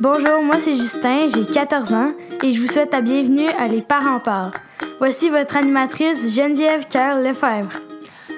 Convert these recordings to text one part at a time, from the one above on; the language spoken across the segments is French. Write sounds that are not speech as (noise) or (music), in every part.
Bonjour, moi c'est Justin, j'ai 14 ans et je vous souhaite la bienvenue à Les Parents Parlent. Voici votre animatrice Geneviève Cœur Lefebvre.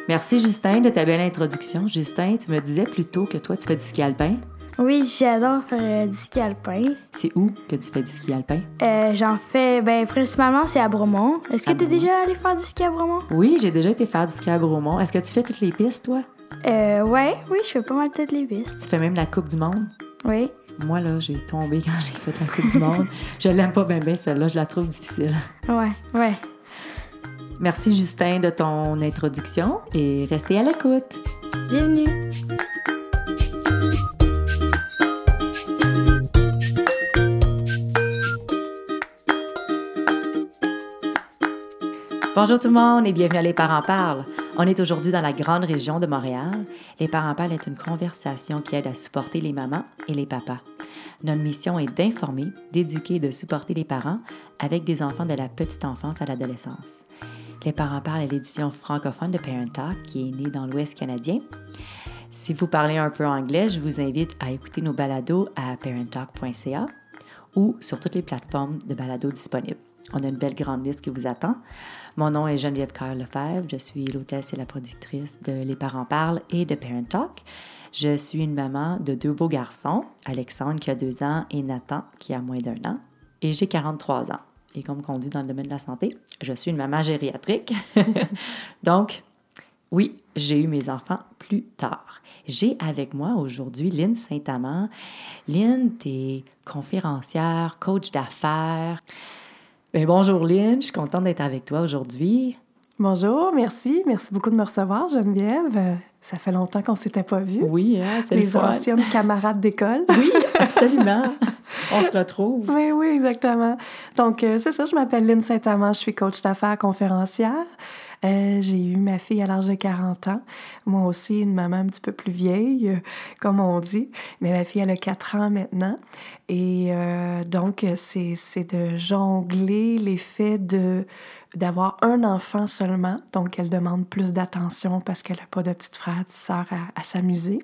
Merci Justin de ta belle introduction. Justin, tu me disais plus tôt que toi tu fais du ski alpin. Oui, j'adore faire euh, du ski alpin. C'est où que tu fais du ski alpin? Euh, J'en fais, ben, principalement, c'est à Bromont. Est-ce que tu es déjà allé faire du ski à Bromont? Oui, j'ai déjà été faire du ski à Bromont. Est-ce que tu fais toutes les pistes, toi? Euh, ouais, oui, je fais pas mal les pistes. Tu fais même la Coupe du Monde? Oui. Moi, là, j'ai tombé quand j'ai fait la Coupe du Monde. (laughs) Je l'aime pas bien, bien, celle-là. Je la trouve difficile. Ouais, ouais. Merci, Justin, de ton introduction et restez à l'écoute. Bienvenue. Bonjour tout le monde et bienvenue à Les Parents Parlent. On est aujourd'hui dans la grande région de Montréal. Les Parents Parlent est une conversation qui aide à supporter les mamans et les papas. Notre mission est d'informer, d'éduquer et de supporter les parents avec des enfants de la petite enfance à l'adolescence. Les Parents Parlent est l'édition francophone de Parent Talk qui est née dans l'Ouest canadien. Si vous parlez un peu anglais, je vous invite à écouter nos balados à parenttalk.ca ou sur toutes les plateformes de balados disponibles. On a une belle grande liste qui vous attend. Mon nom est Geneviève Carl Lefebvre. Je suis l'hôtesse et la productrice de Les Parents Parlent et de Parent Talk. Je suis une maman de deux beaux garçons, Alexandre qui a deux ans et Nathan qui a moins d'un an. Et j'ai 43 ans. Et comme on dit dans le domaine de la santé, je suis une maman gériatrique. (laughs) Donc, oui, j'ai eu mes enfants plus tard. J'ai avec moi aujourd'hui Lynn Saint-Amand. Lynn, tu es conférencière, coach d'affaires. Ben, bonjour Lynn, je suis contente d'être avec toi aujourd'hui. Bonjour, merci. Merci beaucoup de me recevoir, Geneviève. Euh, Ça fait longtemps qu'on ne s'était pas vus. Oui, hein, c'est le Les anciennes (laughs) camarades d'école. Oui, absolument. On se retrouve. Oui, oui, exactement. Donc, euh, c'est ça, je m'appelle Lynn Saint-Amand, je suis coach d'affaires conférencière. Euh, j'ai eu ma fille à l'âge de 40 ans. Moi aussi, une maman un petit peu plus vieille, euh, comme on dit. Mais ma fille, elle a 4 ans maintenant. Et euh, donc, c'est de jongler l'effet de d'avoir un enfant seulement, donc elle demande plus d'attention parce qu'elle n'a pas de petite frère, petite sœur à, s'amuser,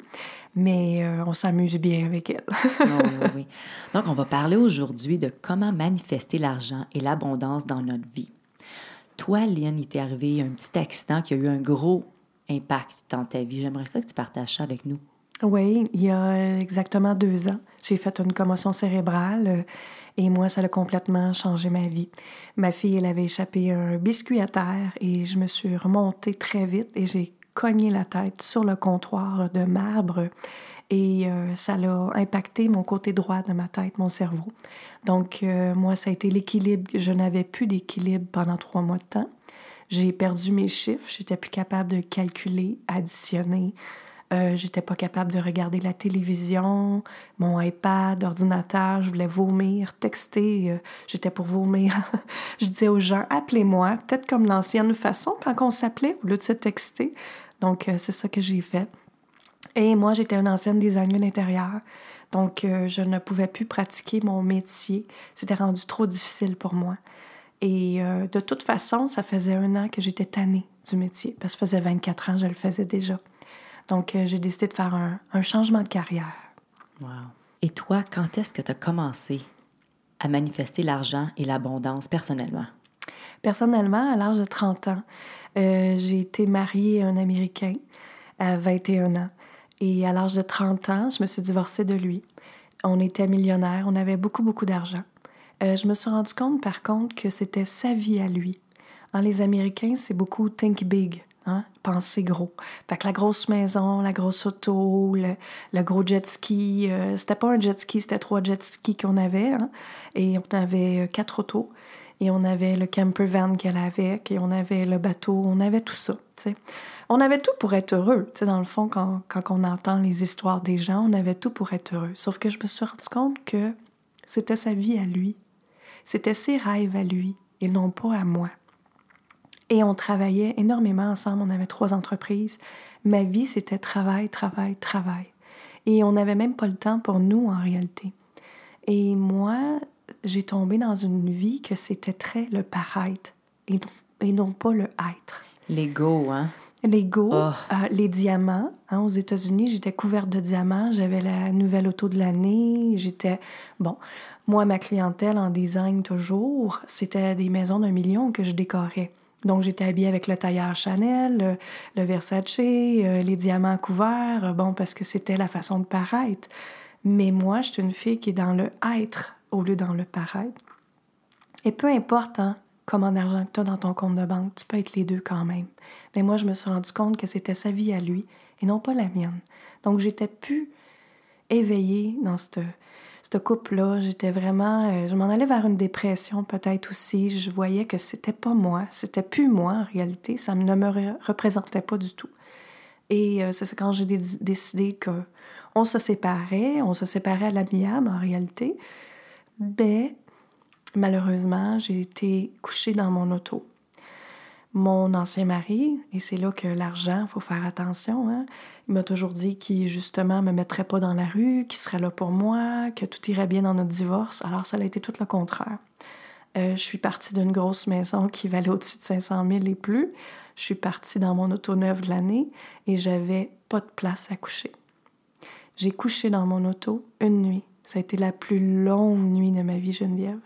mais on s'amuse bien avec elle. (laughs) Oh, oui, oui. Donc, on va parler aujourd'hui de comment manifester l'argent et l'abondance dans notre vie. Toi, Lynn, il t'est arrivé un petit accident qui a eu un gros impact dans ta vie. J'aimerais ça que tu partages ça avec nous. Oui, il y a exactement deux ans, j'ai fait une commotion cérébrale euh, et moi, ça a complètement changé ma vie. Ma fille, elle avait échappé un biscuit à terre et je me suis remontée très vite et j'ai cogné la tête sur le comptoir de marbre et euh, ça l'a impacté mon côté droit de ma tête, mon cerveau. Donc, euh, moi, ça a été l'équilibre. Je n'avais plus d'équilibre pendant trois mois de temps. J'ai perdu mes chiffres. J'étais plus capable de calculer, additionner. Euh, j'étais pas capable de regarder la télévision, mon iPad, ordinateur. Je voulais vomir, texter. euh, j'étais pour vomir. (laughs) je disais aux gens, appelez-moi, peut-être comme l'ancienne façon quand on s'appelait au lieu de se texter. Donc, c'est ça que j'ai fait. Et moi, j'étais une ancienne designer d'intérieur. Donc, euh, je ne pouvais plus pratiquer mon métier. C'était rendu trop difficile pour moi. Et euh, de toute façon, ça faisait un an que j'étais tannée du métier, parce que ça faisait 24 ans je le faisais déjà. Donc, euh, j'ai décidé de faire un, un changement de carrière. Wow. Et toi, quand est-ce que tu as commencé à manifester l'argent et l'abondance personnellement? Personnellement, à l'âge de 30 ans, j'ai été mariée à un Américain à 21 ans. Et à l'âge de 30 ans, je me suis divorcée de lui. On était millionnaires, on avait beaucoup, beaucoup d'argent. Euh, je me suis rendu compte, par contre, que c'était sa vie à lui. Hein, les Américains, c'est beaucoup think big, hein, penser gros. Fait que la grosse maison, la grosse auto, le, le gros jet ski, euh, c'était pas un jet ski, c'était trois jet skis qu'on avait. hein. et on avait euh, quatre autos. Et on avait le camper van qu'elle avait, et on avait le bateau, on avait tout ça. On avait tout pour être heureux. tu sais, dans le fond, quand, quand on entend les histoires des gens, on avait tout pour être heureux. Sauf que je me suis rendu compte que c'était sa vie à lui. C'était ses rêves à lui et non pas à moi. Et on travaillait énormément ensemble. On avait trois entreprises. Ma vie, c'était travail, travail, travail. Et on n'avait même pas le temps pour nous en réalité. Et moi, j'ai tombé dans une vie que c'était très le paraître et non, et non pas le être. L'ego, hein? L'ego, Oh. euh, les diamants. hein, aux États-Unis, j'étais couverte de diamants. J'avais la nouvelle auto de l'année. J'étais. Bon, moi, ma clientèle en design toujours, c'était des maisons d'un million que je décorais. Donc, j'étais habillée avec le tailleur Chanel, le, le Versace, euh, les diamants couverts, bon, parce que c'était la façon de paraître. Mais moi, je suis une fille qui est dans le être au lieu dans le paraître. Et peu importe hein, comment d'argent que tu as dans ton compte de banque, tu peux être les deux quand même. Mais moi, je me suis rendu compte que c'était sa vie à lui et non pas la mienne. Donc, j'étais plus éveillée dans cette, cette couple-là. J'étais vraiment. euh, je m'en allais vers une dépression peut-être aussi. Je voyais que c'était pas moi. C'était plus moi en réalité. Ça ne me re- représentait pas du tout. Et euh, c'est quand j'ai dé- décidé que on se séparait, on se séparait à l'amiable en réalité. Ben, malheureusement, j'ai été couchée dans mon auto. Mon ancien mari, et c'est là que l'argent, il faut faire attention, hein, il m'a toujours dit qu'il, justement, me mettrait pas dans la rue, qu'il serait là pour moi, que tout irait bien dans notre divorce. Alors, ça a été tout le contraire. Euh, je suis partie d'une grosse maison qui valait au-dessus de 500 000 et plus. Je suis partie dans mon auto neuve de l'année et j'avais pas de place à coucher. J'ai couché dans mon auto une nuit. Ça a été la plus longue nuit de ma vie, Geneviève.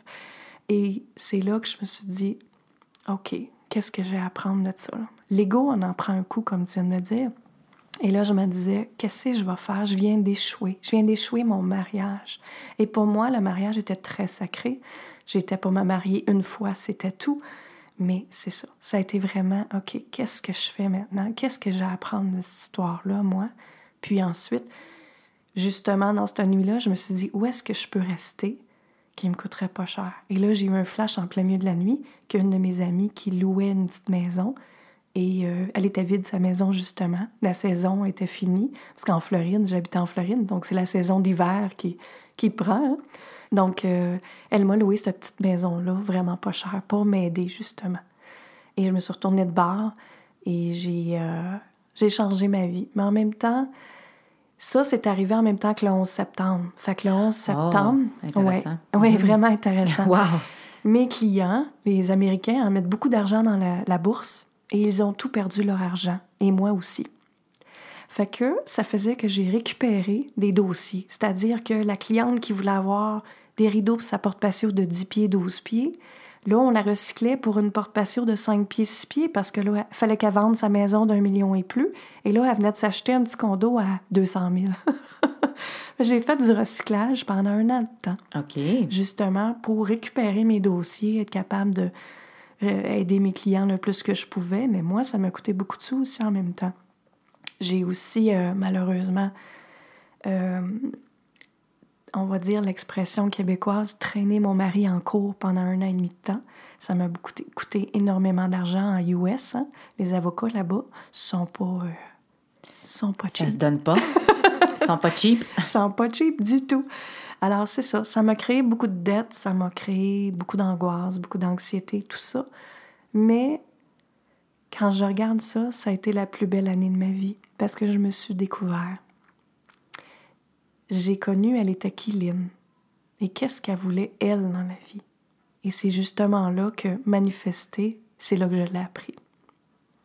Et c'est là que je me suis dit, OK, qu'est-ce que j'ai à apprendre de ça? L'ego, on en prend un coup, comme tu viens de dire. Et là, je me disais, qu'est-ce que je vais faire? Je viens d'échouer. Je viens d'échouer mon mariage. Et pour moi, le mariage était très sacré. J'étais pour me marier une fois, c'était tout. Mais c'est ça. Ça a été vraiment, OK, qu'est-ce que je fais maintenant? Qu'est-ce que j'ai à apprendre de cette histoire-là, moi? Puis ensuite, justement, dans cette nuit-là, je me suis dit, où est-ce que je peux rester qui me coûterait pas cher? Et là, j'ai eu un flash en plein milieu de la nuit qu'une de mes amies qui louait une petite maison et euh, elle était vide, sa maison, justement. La saison était finie. Parce qu'en Floride, j'habite en Floride, donc c'est la saison d'hiver qui, qui prend. hein. Donc, euh, elle m'a loué cette petite maison-là, vraiment pas cher, pour m'aider, justement. Et je me suis retournée de bar et j'ai euh, j'ai changé ma vie. Mais en même temps, ça, c'est arrivé en même temps que le 11 septembre. Fait que le 11 septembre... intéressant. Ouais, ouais, Mhm. vraiment intéressant. (laughs) Wow! Mes clients, les Américains, en mettent beaucoup d'argent dans la, la bourse et ils ont tout perdu leur argent. Et moi aussi. Fait que ça faisait que j'ai récupéré des dossiers. C'est-à-dire que la cliente qui voulait avoir des rideaux pour sa porte patio de 10 pieds, 12 pieds, là, on la recyclait pour une porte patio de 5 pieds, 6 pieds parce que là, il fallait qu'elle vende sa maison d'un million et plus. Et là, elle venait de s'acheter un petit condo à 200 000. (laughs) j'ai fait du recyclage pendant un an de temps OK. justement pour récupérer mes dossiers, être capable de euh, aider mes clients le plus que je pouvais. Mais moi, ça m'a coûté beaucoup de sous aussi en même temps. J'ai aussi, euh, malheureusement, euh, on va dire l'expression québécoise, traîné mon mari en cours pendant un an et demi de temps. Ça m'a coûté, coûté énormément d'argent en US. hein. Les avocats là-bas sont pas, euh, sont pas Ça cheap. se donne pas. Ils (laughs) sont pas cheap. sont pas cheap du tout. Alors, c'est ça. Ça m'a créé beaucoup de dettes, ça m'a créé beaucoup d'angoisse, beaucoup d'anxiété, tout ça. Mais quand je regarde ça, ça a été la plus belle année de ma vie parce que je me suis découvert. J'ai connu, elle était qui, Lynn? Et qu'est-ce qu'elle voulait, elle, dans la vie? Et c'est justement là que manifester, c'est là que je l'ai appris.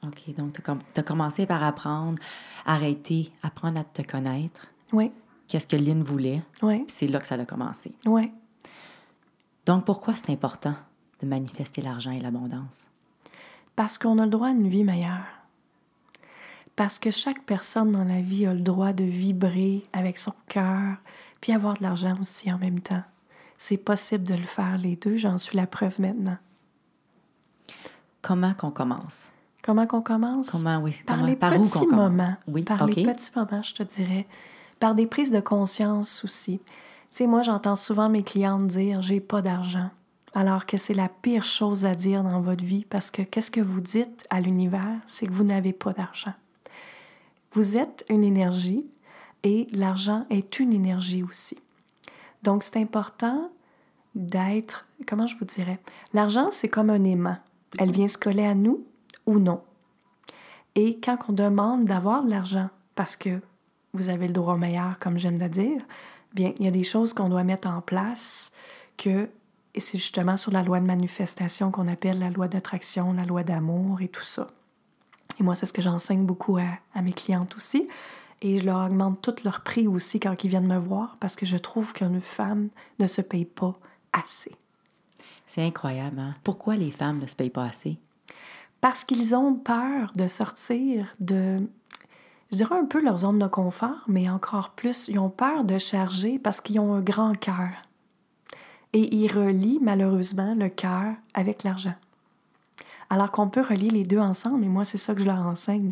OK, donc tu as, commencé par apprendre, arrêter, apprendre à te connaître. Oui, Qu'est-ce que Lynn voulait? oui, c'est là que ça a commencé. oui. Donc, pourquoi c'est important de manifester l'argent et l'abondance? Parce qu'on a le droit à une vie meilleure. Parce que chaque personne dans la vie a le droit de vibrer avec son cœur, puis avoir de l'argent aussi en même temps. C'est possible de le faire les deux, j'en suis la preuve maintenant. Comment qu'on commence? Comment qu'on commence? Comment, oui, Par comment- les par petits moments. Oui, Par les petits moments, je te dirais. Par des prises de conscience aussi. Tu sais, moi, j'entends souvent mes clientes dire j'ai pas d'argent. Alors que c'est la pire chose à dire dans votre vie parce que qu'est-ce que vous dites à l'univers? C'est que vous n'avez pas d'argent. Vous êtes une énergie et l'argent est une énergie aussi. Donc, c'est important d'être, comment je vous dirais, l'argent, c'est comme un aimant. Elle vient se coller à nous ou non. Et quand on demande d'avoir de l'argent, parce que vous avez le droit meilleur, comme de le dire, bien, il y a des choses qu'on doit mettre en place que, et c'est justement sur la loi de manifestation qu'on appelle la loi d'attraction, la loi d'amour et tout ça. Et moi, c'est ce que j'enseigne beaucoup à, à mes clientes aussi. Et je leur augmente tout leur prix aussi quand ils viennent me voir parce que je trouve qu'une femme ne se paye pas assez. C'est incroyable, hein? Pourquoi les femmes ne se payent pas assez? Parce qu'ils ont peur de sortir de, je dirais un peu leur zone de confort, mais encore plus, ils ont peur de charger parce qu'ils ont un grand cœur. Et ils relient malheureusement le cœur avec l'argent. Alors qu'on peut relier les deux ensemble, et moi, c'est ça que je leur enseigne.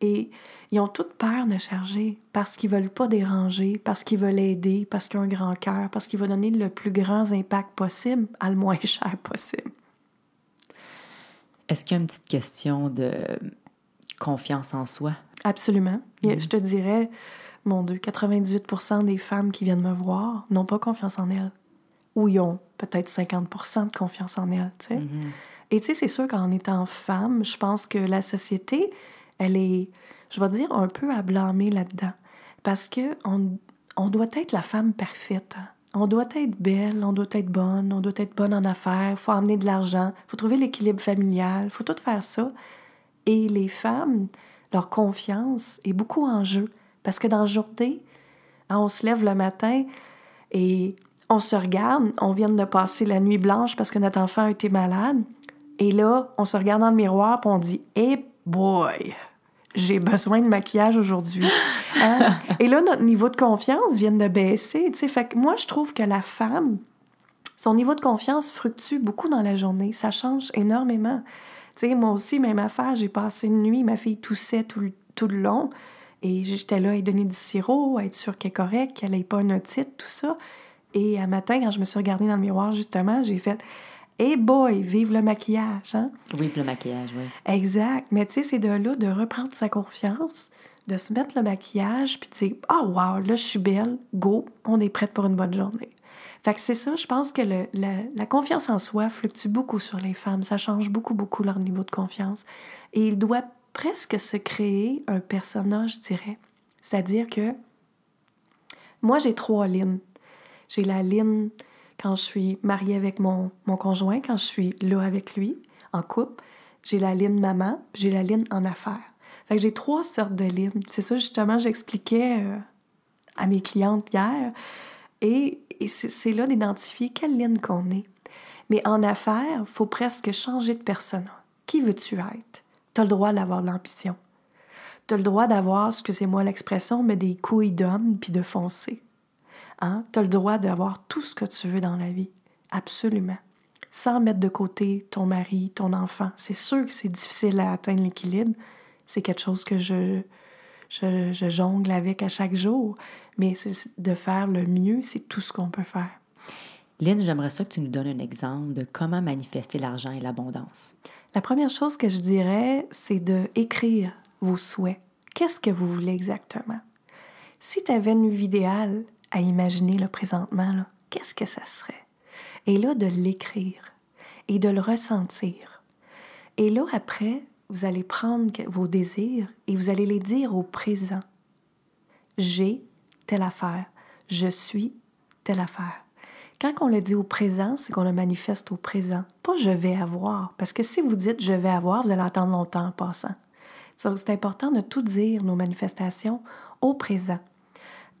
Et ils ont toute peur de charger parce qu'ils veulent pas déranger, parce qu'ils veulent aider, parce qu'ils ont un grand cœur, parce qu'ils veulent donner le plus grand impact possible à le moins (laughs) cher possible. Est-ce qu'il y a une petite question de confiance en soi? Absolument. Je te dirais, mon Dieu, 98% des femmes qui viennent me voir n'ont pas confiance en elles. Ou ils ont peut-être 50% de confiance en elles, tu sais. Et tu sais, c'est sûr qu'en étant femme, je pense que la société, elle est, je vais dire, un peu à blâmer là-dedans. Parce que on, on, doit être la femme parfaite. Hein. On doit être belle, on doit être bonne, on doit être bonne en affaires, faut amener de l'argent, faut trouver l'équilibre familial, il faut tout faire ça. Et les femmes, leur confiance est beaucoup en jeu. Parce que dans la journée, hein, on se lève le matin et on se regarde, on vient de passer la nuit blanche parce que notre enfant a été malade. Et là, on se regarde dans le miroir et on dit Hey boy, j'ai besoin de maquillage aujourd'hui. (laughs) Hein? et là, notre niveau de confiance vient de baisser. Fait que moi, je trouve que la femme, son niveau de confiance fluctue beaucoup dans la journée. Ça change énormément. Tu sais, moi aussi, même affaire, j'ai passé une nuit, ma fille toussait tout le, tout le long. Et j'étais là à lui donner du sirop, à être sûre qu'elle est correcte, qu'elle n'ait pas un otite, tout ça. Et un matin, quand je me suis regardée dans le miroir, justement, j'ai fait Hey boy, vive le maquillage, hein? Vive le maquillage, oui. Exact. Mais tu sais, c'est de là de reprendre sa confiance, de se mettre le maquillage, puis de dire Oh wow, là, je suis belle, go, on est prête pour une bonne journée. Fait que c'est ça, je pense que le, la, confiance en soi fluctue beaucoup sur les femmes. Ça change beaucoup, beaucoup leur niveau de confiance. Et il doit presque se créer un personnage, je dirais. C'est-à-dire que moi, j'ai trois lignes. J'ai la ligne quand je suis mariée avec mon, mon conjoint, quand je suis là avec lui, en couple. J'ai la ligne maman, j'ai la ligne en affaires. Fait que j'ai trois sortes de lignes. C'est ça, justement, j'expliquais euh, à mes clientes hier. Et et c'est là d'identifier quelle ligne qu'on est. Mais en affaires, faut presque changer de personne. Qui veux-tu être? Tu as le droit d'avoir l'ambition. Tu as le droit d'avoir, excusez-moi l'expression, mais des couilles d'homme puis de foncer. Hein? Tu as le droit d'avoir tout ce que tu veux dans la vie. Absolument. Sans mettre de côté ton mari, ton enfant. C'est sûr que c'est difficile à atteindre l'équilibre. C'est quelque chose que je, je, je, jongle avec à chaque jour mais c'est de faire le mieux, c'est tout ce qu'on peut faire. Lynn, j'aimerais ça que tu nous donnes un exemple de comment manifester l'argent et l'abondance. La première chose que je dirais, c'est de écrire vos souhaits. Qu'est-ce que vous voulez exactement? Si tu avais une vie idéale à imaginer là, présentement, qu'est-ce que ça serait? Et là, de l'écrire et de le ressentir. Et là, après, vous allez prendre vos désirs et vous allez les dire au présent. J'ai telle affaire. Je suis telle affaire. Quand on le dit au présent, c'est qu'on le manifeste au présent, pas je vais avoir. Parce que si vous dites je vais avoir, vous allez attendre longtemps en passant. C'est important de tout dire, nos manifestations, au présent.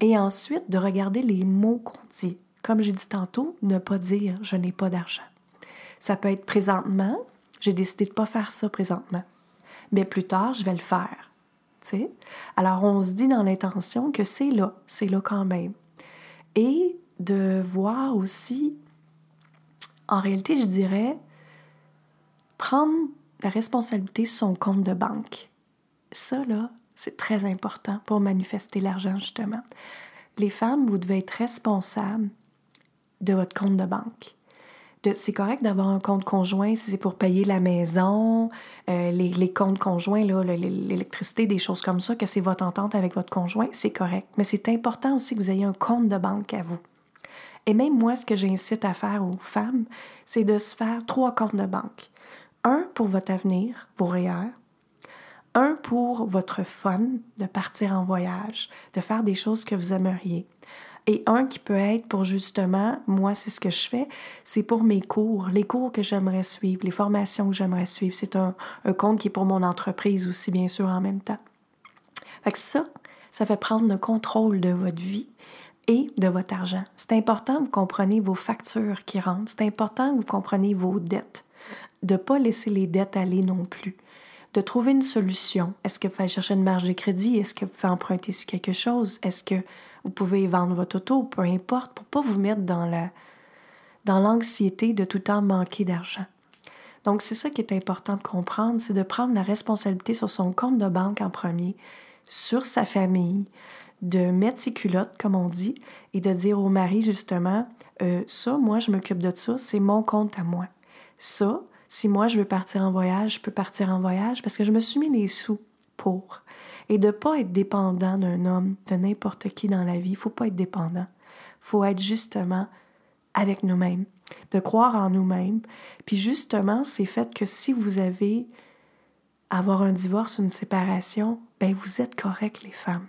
Et ensuite, de regarder les mots qu'on dit. Comme j'ai dit tantôt, ne pas dire je n'ai pas d'argent. Ça peut être présentement, j'ai décidé de ne pas faire ça présentement. Mais plus tard, je vais le faire. Alors, on se dit dans l'intention que c'est là, c'est là quand même. Et de voir aussi, en réalité, je dirais, prendre la responsabilité sur son compte de banque. Ça, là, c'est très important pour manifester l'argent, justement. Les femmes, vous devez être responsables de votre compte de banque c'est correct d'avoir un compte conjoint si c'est pour payer la maison, euh, les, comptes conjoints, l'électricité, des choses comme ça, que c'est votre entente avec votre conjoint, c'est correct. Mais c'est important aussi que vous ayez un compte de banque à vous. Et même moi, ce que j'incite à faire aux femmes, c'est de se faire trois comptes de banque. Un pour votre avenir, vos REER. Un pour votre fun, de partir en voyage, de faire des choses que vous aimeriez. Et un qui peut être pour justement, moi, c'est ce que je fais, c'est pour mes cours, les cours que j'aimerais suivre, les formations que j'aimerais suivre. C'est un, compte qui est pour mon entreprise aussi, bien sûr, en même temps. Fait que ça, ça fait prendre le contrôle de votre vie et de votre argent. C'est important que vous compreniez vos factures qui rentrent. C'est important que vous compreniez vos dettes. De ne pas laisser les dettes aller non plus. De trouver une solution. Est-ce que vous pouvez chercher une marge de crédit? Est-ce que vous pouvez emprunter sur quelque chose? Est-ce que vous pouvez vendre votre auto? Peu importe, pour pas vous mettre dans la dans l'anxiété de tout temps manquer d'argent. Donc, c'est ça qui est important de comprendre, c'est de prendre la responsabilité sur son compte de banque en premier, sur sa famille, de mettre ses culottes, comme on dit, et de dire au mari, justement, euh, ça, moi, je m'occupe de ça, c'est mon compte à moi. Ça, si moi, je veux partir en voyage, je peux partir en voyage parce que je me suis mis les sous pour. Et de ne pas être dépendant d'un homme, de n'importe qui dans la vie. Il ne faut pas être dépendant. Il faut être justement avec nous-mêmes, de croire en nous-mêmes. Puis justement, c'est fait que si vous avez avoir un divorce, une séparation, ben vous êtes correct, les femmes.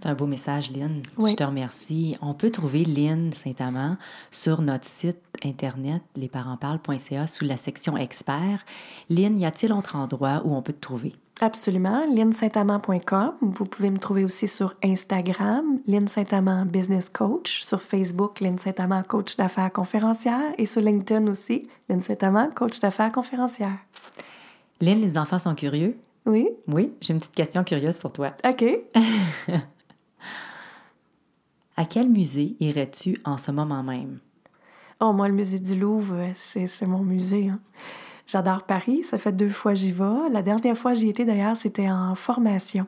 C'est un beau message, Lynn. Je te remercie. On peut trouver Lynn Saint-Amand sur notre site internet lesparentsparlent.ca sous la section experts. Lynn, y a-t-il autre endroit où on peut te trouver? Absolument. lynnsaintamand.com. Vous pouvez me trouver aussi sur Instagram, Lynn Saint-Amand Business Coach, sur Facebook, Lynn Saint-Amand Coach d'affaires conférencière et sur LinkedIn aussi, Lynn Saint-Amand Coach d'affaires conférencière. Lynn, les enfants sont curieux? Oui. Oui, j'ai une petite question curieuse pour toi. OK. (laughs) à quel musée irais-tu en ce moment même? Oh, moi, le musée du Louvre, c'est mon musée. Hein. J'adore Paris, ça fait deux fois j'y vais. La dernière fois j'y étais d'ailleurs, c'était en formation.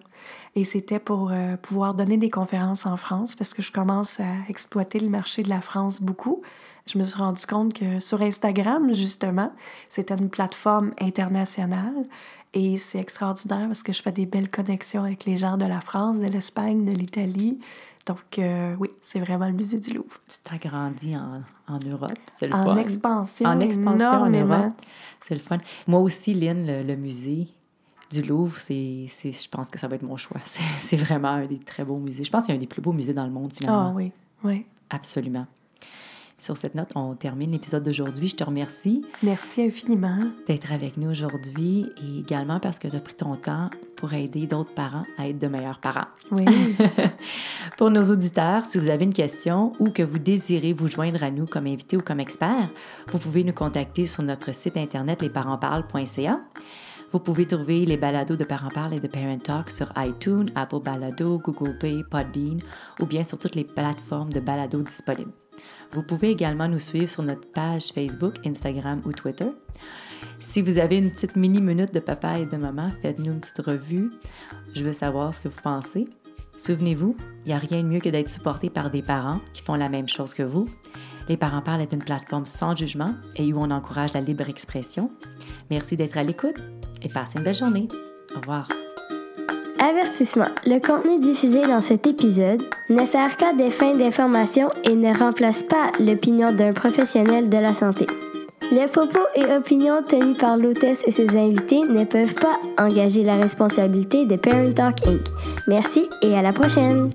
Et c'était pour euh, pouvoir donner des conférences en France parce que je commence à exploiter le marché de la France beaucoup. Je me suis rendu compte que sur Instagram, justement, c'était une plateforme internationale et c'est extraordinaire parce que je fais des belles connexions avec les gens de la France, de l'Espagne, de l'Italie. Donc, euh, oui, c'est vraiment le musée du Louvre. Tu t'agrandis en, en Europe, c'est le en fun. Expansion, en expansion énormément. en Europe. C'est le fun. Moi aussi, Lynn, le, le musée du Louvre, c'est, c'est, je pense que ça va être mon choix. (laughs) C'est, c'est vraiment un des très beaux musées. Je pense qu'il y a un des plus beaux musées dans le monde, finalement. Ah oui, oui. Absolument. Sur cette note, on termine l'épisode d'aujourd'hui. Je te remercie Merci infiniment. d'être avec nous aujourd'hui et également parce que tu as pris ton temps pour aider d'autres parents à être de meilleurs parents. Oui. (laughs) Pour nos auditeurs, si vous avez une question ou que vous désirez vous joindre à nous comme invité ou comme expert, vous pouvez nous contacter sur notre site internet lesparentsparlent.ca. Vous pouvez trouver les balados de Parents Parlent et de Parent Talk sur iTunes, Apple Balado, Google Play, Podbean ou bien sur toutes les plateformes de balados disponibles. Vous pouvez également nous suivre sur notre page Facebook, Instagram ou Twitter. Si vous avez une petite mini-minute de papa et de maman, faites-nous une petite revue. Je veux savoir ce que vous pensez. Souvenez-vous, il n'y a rien de mieux que d'être supporté par des parents qui font la même chose que vous. Les Parents Parlent est une plateforme sans jugement et où on encourage la libre expression. Merci d'être à l'écoute et passez une belle journée. Au revoir. Avertissement. Le contenu diffusé dans cet épisode ne sert qu'à des fins d'information et ne remplace pas l'opinion d'un professionnel de la santé. Les propos et opinions tenus par l'hôtesse et ses invités ne peuvent pas engager la responsabilité de Parent Talk Inc. Merci et à la prochaine!